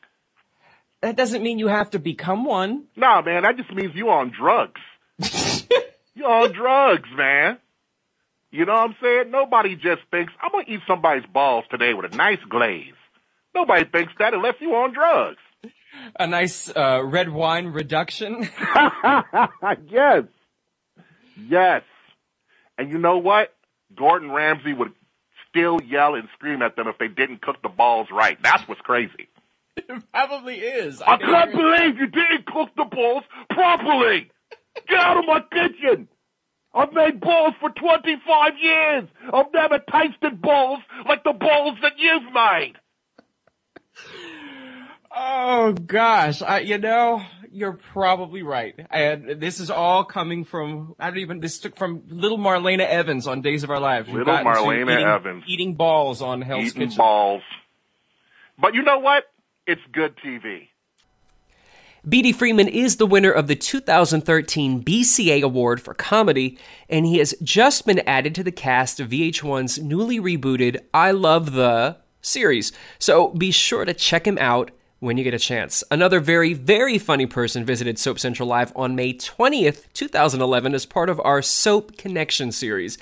E: that doesn't mean you have to become one.
R: Nah, man, that just means you on drugs. you on drugs, man. You know what I'm saying? Nobody just thinks, I'm going to eat somebody's balls today with a nice glaze. Nobody thinks that unless you on drugs.
E: A nice uh, red wine reduction.
R: yes. Yes. And you know what? Gordon Ramsay would still yell and scream at them if they didn't cook the balls right. That's what's crazy.
E: it probably is.
R: I can't believe you didn't cook the balls properly. Get out of my kitchen. I've made balls for 25 years. I've never tasted balls like the balls that you've made.
E: Oh gosh, I, you know, you're probably right. And this is all coming from I don't even this took from little Marlena Evans on Days of Our Lives.
R: Little Marlena
E: eating,
R: Evans.
E: eating balls on Hell's
R: Eating
E: Kitchen.
R: balls. But you know what? It's good TV.
B: B.D. Freeman is the winner of the 2013 BCA Award for Comedy, and he has just been added to the cast of VH1's newly rebooted I Love the series. So be sure to check him out when you get a chance. Another very, very funny person visited Soap Central Live on May 20th, 2011, as part of our Soap Connection series.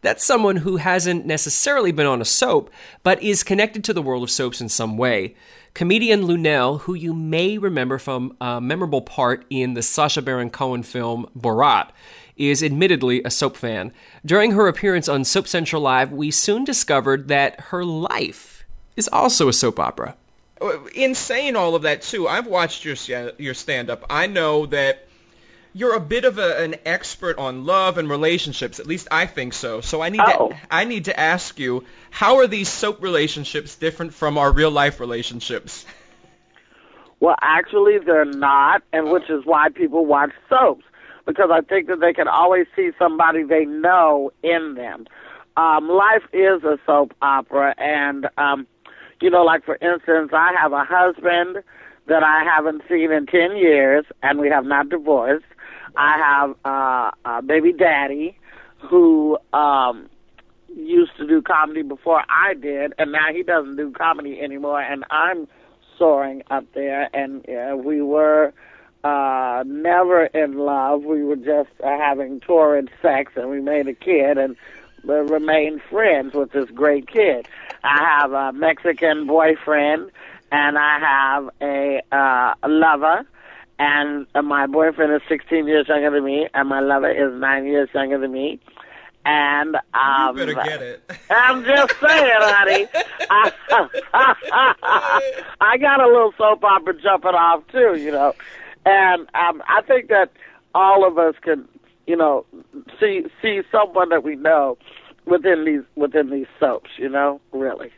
B: That's someone who hasn't necessarily been on a soap, but is connected to the world of soaps in some way. Comedian Luenell, who you may remember from a memorable part in the Sacha Baron Cohen film Borat, is admittedly a soap fan. During her appearance on Soap Central Live, we soon discovered that her life is also a soap opera.
S: In saying all of that too, I've watched your your stand up. I know that you're a bit of a, an expert on love and relationships. At least I think so. So I need
I: Oh.
S: to I need to ask you, how are these soap relationships different from our real life relationships?
I: Well, actually, they're not, and which is why people watch soaps because I think that they can always see somebody they know in them. Um, life is a soap opera, and um, you know, like for instance, I have a husband that I haven't seen in ten years, and we have not divorced. I have uh, a baby daddy who um, used to do comedy before I did, and now he doesn't do comedy anymore, and I'm soaring up there, and uh, we were uh never in love. We were just uh, having torrid sex, and we made a kid, and uh, remained friends with this great kid. I have a Mexican boyfriend, and I have a uh, lover. And my boyfriend is 16 years younger than me, and my lover is nine years younger than me. And um,
S: you better get it.
I: I'm just saying, honey. I, I got a little soap opera jumping off too, you know. And um, I think that all of us can, you know, see see someone that we know within these within these soaps. You know, really.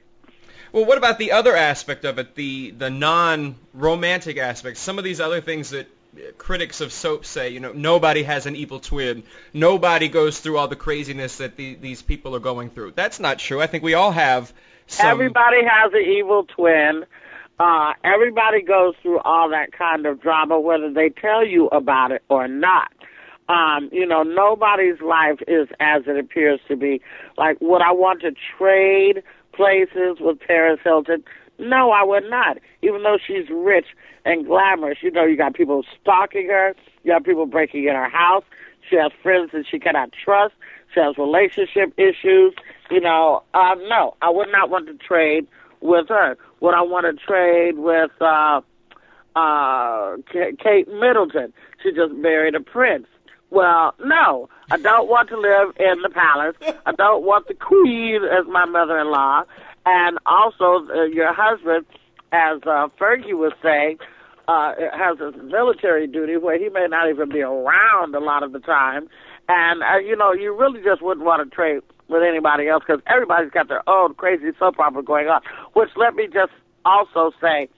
E: Well, what about the other aspect of it, the the non-romantic aspect? Some of these other things that critics of soap say, you know, nobody has an evil twin. Nobody goes through all the craziness that the, these people are going through. That's not true. I think we all have some...
I: Everybody has an evil twin. Uh, everybody goes through all that kind of drama, whether they tell you about it or not. Um, you know, nobody's life is as it appears to be. Like, would I want to trade places with Paris Hilton? No, I would not. Even though she's rich and glamorous, you know, you got people stalking her, you got people breaking in her house. She has friends that she cannot trust. She has relationship issues. You know, uh, no, I would not want to trade with her. Would I want to trade with uh, uh, Kate Middleton? She just married a prince. Well, no, I don't want to live in the palace. I don't want the queen as my mother-in-law. And also, uh, your husband, as uh, Fergie was saying, uh, has a military duty where he may not even be around a lot of the time. And, uh, you know, you really just wouldn't want to trade with anybody else because everybody's got their own crazy soap opera going on. Which let me just also say,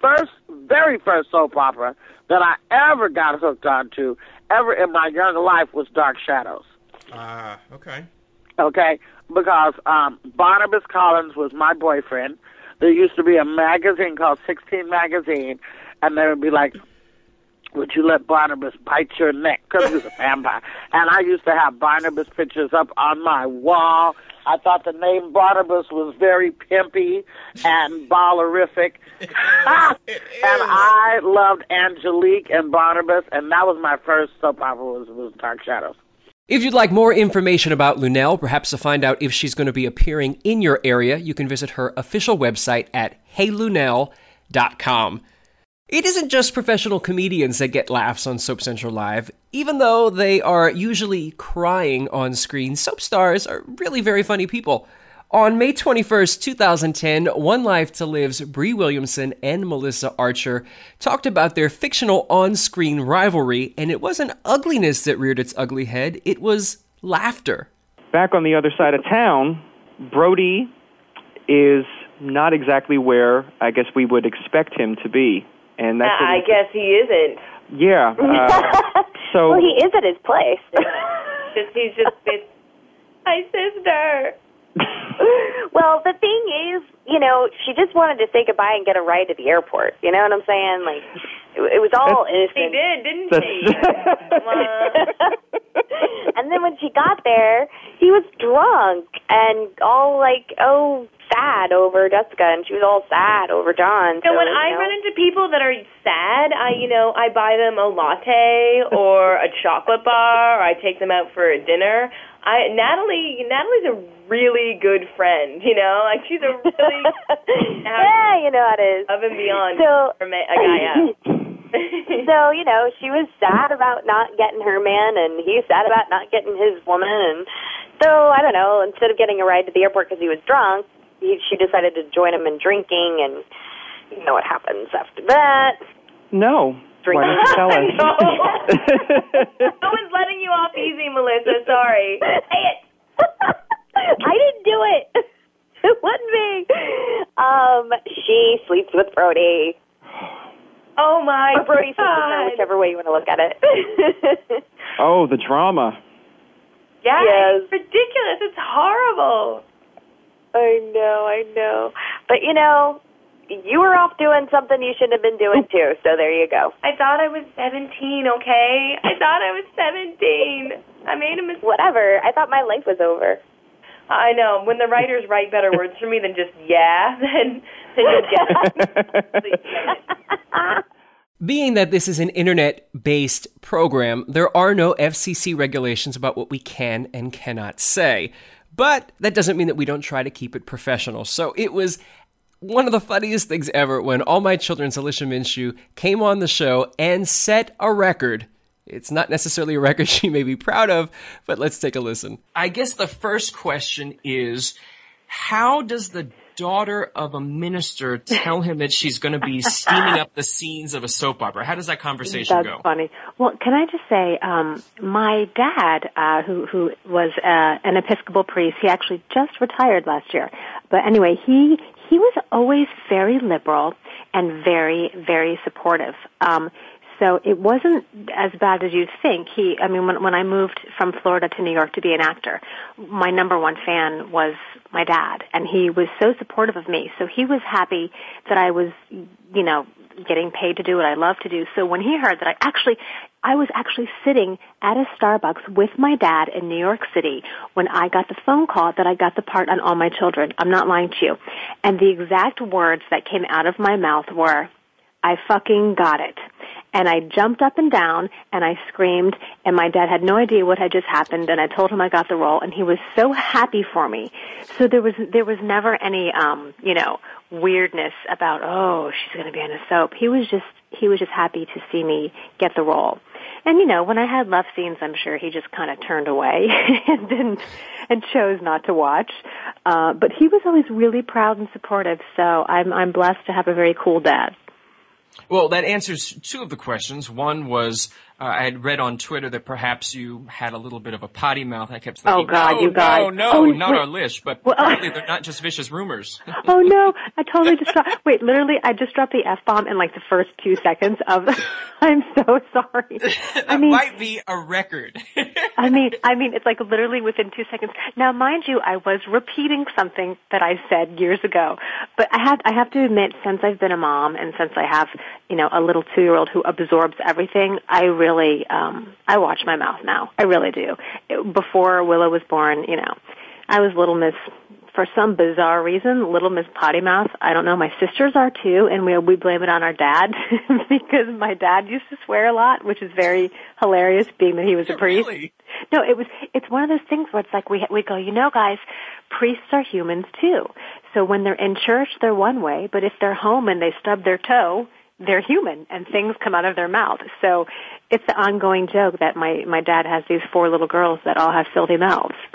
I: first, very first soap opera that I ever got hooked onto, ever in my young life, was Dark Shadows.
E: Ah, uh, okay.
I: Okay, because um, Barnabas Collins was my boyfriend. There used to be a magazine called 16 Magazine, and they would be like, would you let Barnabas bite your neck? Because he was a vampire. And I used to have Barnabas pictures up on my wall. I thought the name Barnabas was very pimpy and ballerific. and I loved Angelique and Barnabas, and that was my first soap opera was, was Dark Shadows.
B: If you'd like more information about Luenell, perhaps to find out if she's going to be appearing in your area, you can visit her official website at heyluenell.com. It isn't just professional comedians that get laughs on Soap Central Live. Even though they are usually crying on screen, soap stars are really very funny people. On May 21st, 2010, One Life to Live's Bree Williamson and Melissa Archer talked about their fictional on screen rivalry, and it wasn't ugliness that reared its ugly head, it was laughter.
O: Back on the other side of town, Brody is not exactly where I guess we would expect him to be and that's.
T: I guess he isn't.
O: Yeah. Uh, so.
T: well, he is at his place. just he's just been my sister. Well, the thing is, you know, she just wanted to say goodbye and get a ride to the airport. You know what I'm saying? Like, it, it was all innocent.
U: She did, didn't she?
T: and then when she got there, he was drunk and all like, oh, sad over Jessica, and she was all sad over John.
U: So,
T: so
U: when I
T: know.
U: run into people that are sad, I, you know, I buy them a latte or a chocolate bar, or I take them out for a dinner. I Natalie, Natalie's a really good friend. You know, like she's a really
T: yeah, you know how it is
U: above and beyond
T: so,
U: for a guy out.
T: so you know, she was sad about not getting her man, and he's sad about not getting his woman, and so I don't know. Instead of getting a ride to the airport because he was drunk, he, she decided to join him in drinking, and you know what happens after that.
O: No.
T: Drinking.
O: Why don't you tell us?
U: I was letting you off easy, Melissa. Sorry.
T: Say it. I didn't do it. It wasn't me. Um, she sleeps with Brody.
U: Oh my
T: or Brody sleeps with her, whichever way you want to look at it.
O: oh, the drama.
U: Yeah,
T: Yes.
U: it's ridiculous. It's horrible.
T: I know, I know. But you know, you were off doing something you shouldn't have been doing too. So there you go.
U: I thought I was 17, okay? I thought I was 17. I made a mistake.
T: Whatever. I thought my life was over.
U: I know. When the writers write better words for me than just yeah, then, then you'll get it.
B: Being that this is an internet based program, there are no FCC regulations about what we can and cannot say. But that doesn't mean that we don't try to keep it professional. So it was one of the funniest things ever when All My Children's Alicia Minshew came on the show and set a record. It's not necessarily a record she may be proud of, but let's take a listen. I guess the first question is how does the daughter of a minister tell him that she's going to be steaming up the scenes of a soap opera? How does that conversation
V: That's
B: go?
V: funny. Well, can I just say, um, my dad, uh, who who was uh, an Episcopal priest, he actually just retired last year. But anyway, he he was always very liberal and very very supportive. Um, so it wasn't as bad as you'd think. He, I mean, when when I moved from Florida to New York to be an actor, my number one fan was my dad, and he was so supportive of me. So he was happy that I was, you know, getting paid to do what I love to do. So when he heard that I actually, I was actually sitting at a Starbucks with my dad in New York City when I got the phone call that I got the part on All My Children. I'm not lying to you. And the exact words that came out of my mouth were, I fucking got it. And I jumped up and down and I screamed and my dad had no idea what had just happened and I told him I got the role and he was so happy for me. So there was, there was never any, um, you know, weirdness about, oh, she's going to be on a soap. He was just, he was just happy to see me get the role. And you know, when I had love scenes, I'm sure he just kind of turned away and didn't, and chose not to watch. Uh, but he was always really proud and supportive. So I'm, I'm blessed to have a very cool dad.
B: Well, that answers two of the questions. One was uh, I had read on Twitter that perhaps you had a little bit of a potty mouth. I kept thinking,
V: Oh, God,
B: no,
V: you guys.
B: no, no,
V: Oh,
B: not
V: wait.
B: our Lish, but
V: Well, uh,
B: they're not just vicious rumors.
V: oh no, I totally just dropped, wait, literally I just dropped the F-bomb in like the first two seconds of, I'm so sorry.
B: that might be a record.
V: I mean, I mean, it's like literally within two seconds. Now, mind you, I was repeating something that I said years ago, but I have, I have to admit, since I've been a mom and since I have, you know, a little two-year-old who absorbs everything, I really, um, I watch my mouth now. I really do. It- before Willow was born, you know, I was Little Miss. For some bizarre reason, Little Miss Potty Mouth. I don't know. My sisters are too, and we we blame it on our dad because my dad used to swear a lot, which is very hilarious, being that he was a priest. No, it was. It's one of those things where it's like we we go, you know, guys, priests are humans too. So when they're in church, they're one way, but if they're home and they stub their toe, they're human and things come out of their mouth. So it's the ongoing joke that my my dad has these four little girls that all have filthy mouths.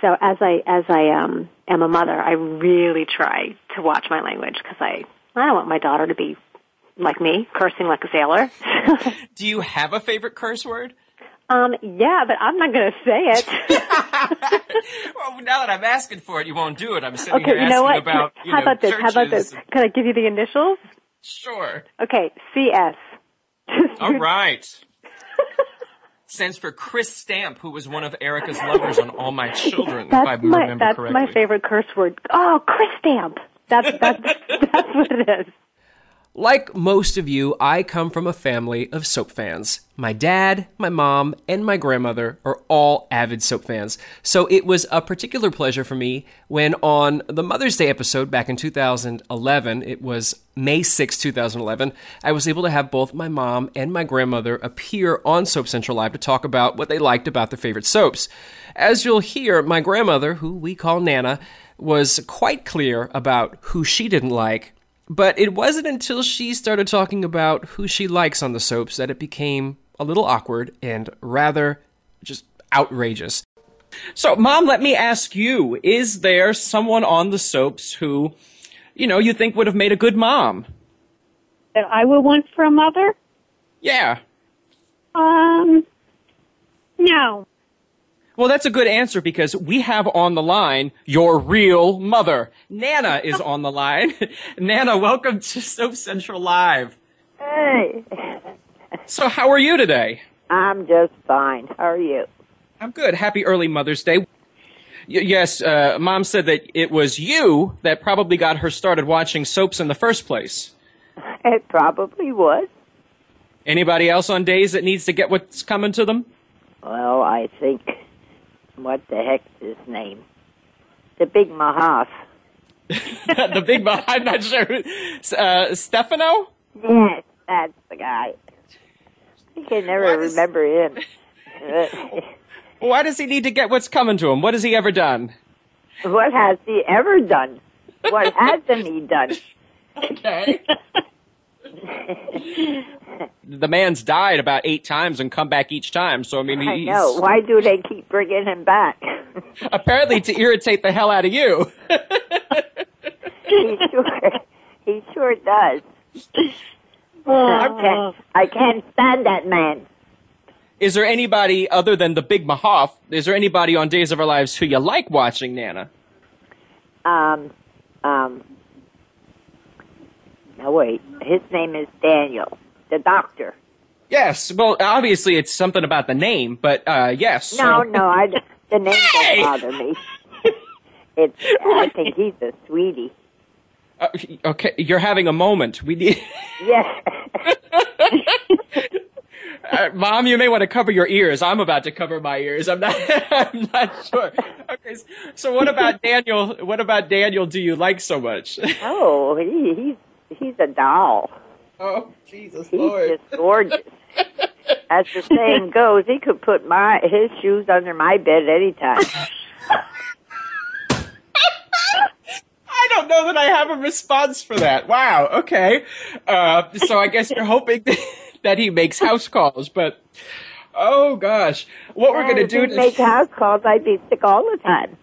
V: so as I as I um am a mother, I really try to watch my language because I I don't want my daughter to be like me, cursing like a sailor.
B: Do you have a favorite curse word?
V: um yeah, but I'm not going to say it.
B: Well, now that I'm asking for it, you won't do it. I'm sitting
V: okay,
B: here
V: you know
B: asking
V: what?
B: about you
V: How
B: know,
V: about this? How about this? Can I give you the initials?
B: Sure.
V: Okay, CS.
B: All right. Stands for Chris Stamp, who was one of Erica's lovers on All My Children, if I
V: That's my that's
B: correctly.
V: my favorite curse word. Oh, Chris Stamp. That's that's that's what it is.
B: Like most of you, I come from a family of soap fans. My dad, my mom, and my grandmother are all avid soap fans. So it was a particular pleasure for me when on the Mother's Day episode back in 2011, it was May 6, 2011, I was able to have both my mom and my grandmother appear on Soap Central Live to talk about what they liked about their favorite soaps. As you'll hear, my grandmother, who we call Nana, was quite clear about who she didn't like but it wasn't until she started talking about who she likes on the soaps that it became a little awkward and rather just outrageous.
E: So, Mom, let me ask you, is there someone on the soaps who, you know, you think would have made a good mom?
W: that I would want for a mother?
E: Yeah.
W: Um, no.
E: Well, that's a good answer because we have on the line your real mother. Nana is on the line. Nana, welcome to Soap Central Live.
X: Hey,
E: So, how are you today?
X: I'm just fine. How are you?
E: I'm good. Happy early Mother's Day. Y- yes, uh, Mom said that it was you that probably got her started watching soaps in the first place.
X: It probably was.
E: Anybody else on days that needs to get what's coming to them?
X: Well, I think, what the heck's his name? The Big Mahaf.
E: the big, mo- I'm not sure. Uh, Stefano?
X: Yes, that's the guy. I can never remember him.
E: Why does he need to get what's coming to him? What has he ever done?
X: what has he ever done? What hasn't he done?
E: Okay the man's died about eight times and come back each time. So I mean, he's...
X: I know. Why do they keep bringing him back?
E: Apparently, to irritate the hell out of you.
X: he sure, he sure does. I can't, I can't stand that man.
B: Is there anybody other than the Big Mahoff? Is there anybody on Days of Our Lives who you like watching, Nana?
X: Um, um, wait, his name is Daniel, the doctor.
B: Yes. Well, obviously it's something about the name, but uh, yes.
X: No,
B: so-
X: no, I, the name
B: Hey!
X: don't bother me. It's, I think he's a sweetie.
B: Uh, okay, you're having a moment. We need.
X: Yes.
B: Uh, Mom, you may want to cover your ears. I'm about to cover my ears. I'm not. I'm not sure. Okay. So what about Daniel? What about Daniel? Do you like so much?
X: Oh, he, he's he's a doll.
B: Oh, Jesus
X: he's
B: Lord.
X: just gorgeous. As the saying goes, he could put my his shoes under my bed anytime.
B: I don't know that I have a response for that. Wow. Okay. Uh, so I guess you're hoping that he makes house calls, but oh gosh, what we're gonna
X: if
B: do?
X: he'd make house calls, I'd be sick all the time.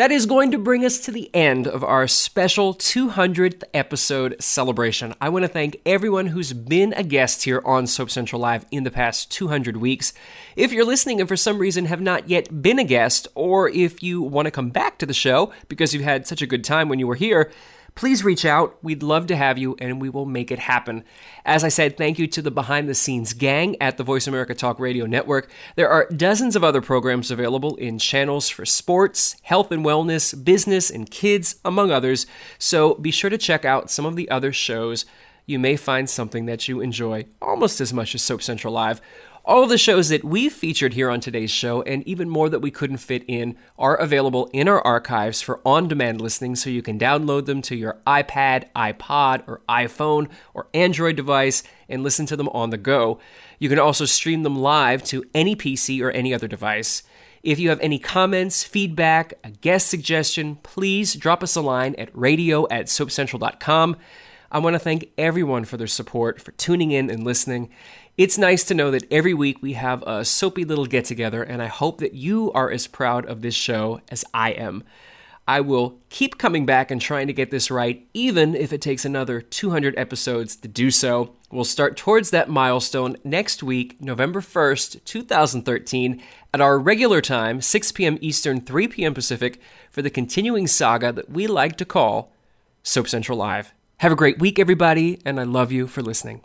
B: That is going to bring us to the end of our special 200th episode celebration. I want to thank everyone who's been a guest here on Soap Central Live in the past 200 weeks. If you're listening and for some reason have not yet been a guest, or if you want to come back to the show because you've had such a good time when you were here, please reach out. We'd love to have you, and we will make it happen. As I said, thank you to the behind the scenes gang at the Voice America Talk Radio Network. There are dozens of other programs available in channels for sports, health and wellness, business, and kids, among others. So be sure to check out some of the other shows. You may find something that you enjoy almost as much as Soap Central Live. All the shows that we've featured here on today's show, and even more that we couldn't fit in, are available in our archives for on demand listening so you can download them to your iPad, iPod, or iPhone or Android device and listen to them on the go. You can also stream them live to any PC or any other device. If you have any comments, feedback, a guest suggestion, please drop us a line at radio at soapcentral.com. I want to thank everyone for their support, for tuning in and listening. It's nice to know that every week we have a soapy little get together, and I hope that you are as proud of this show as I am. I will keep coming back and trying to get this right, even if it takes another 200 episodes to do so. We'll start towards that milestone next week, November 1st, 2013, at our regular time, 6 p.m. Eastern, 3 p.m. Pacific, for the continuing saga that we like to call Soap Central Live. Have a great week, everybody, and I love you for listening.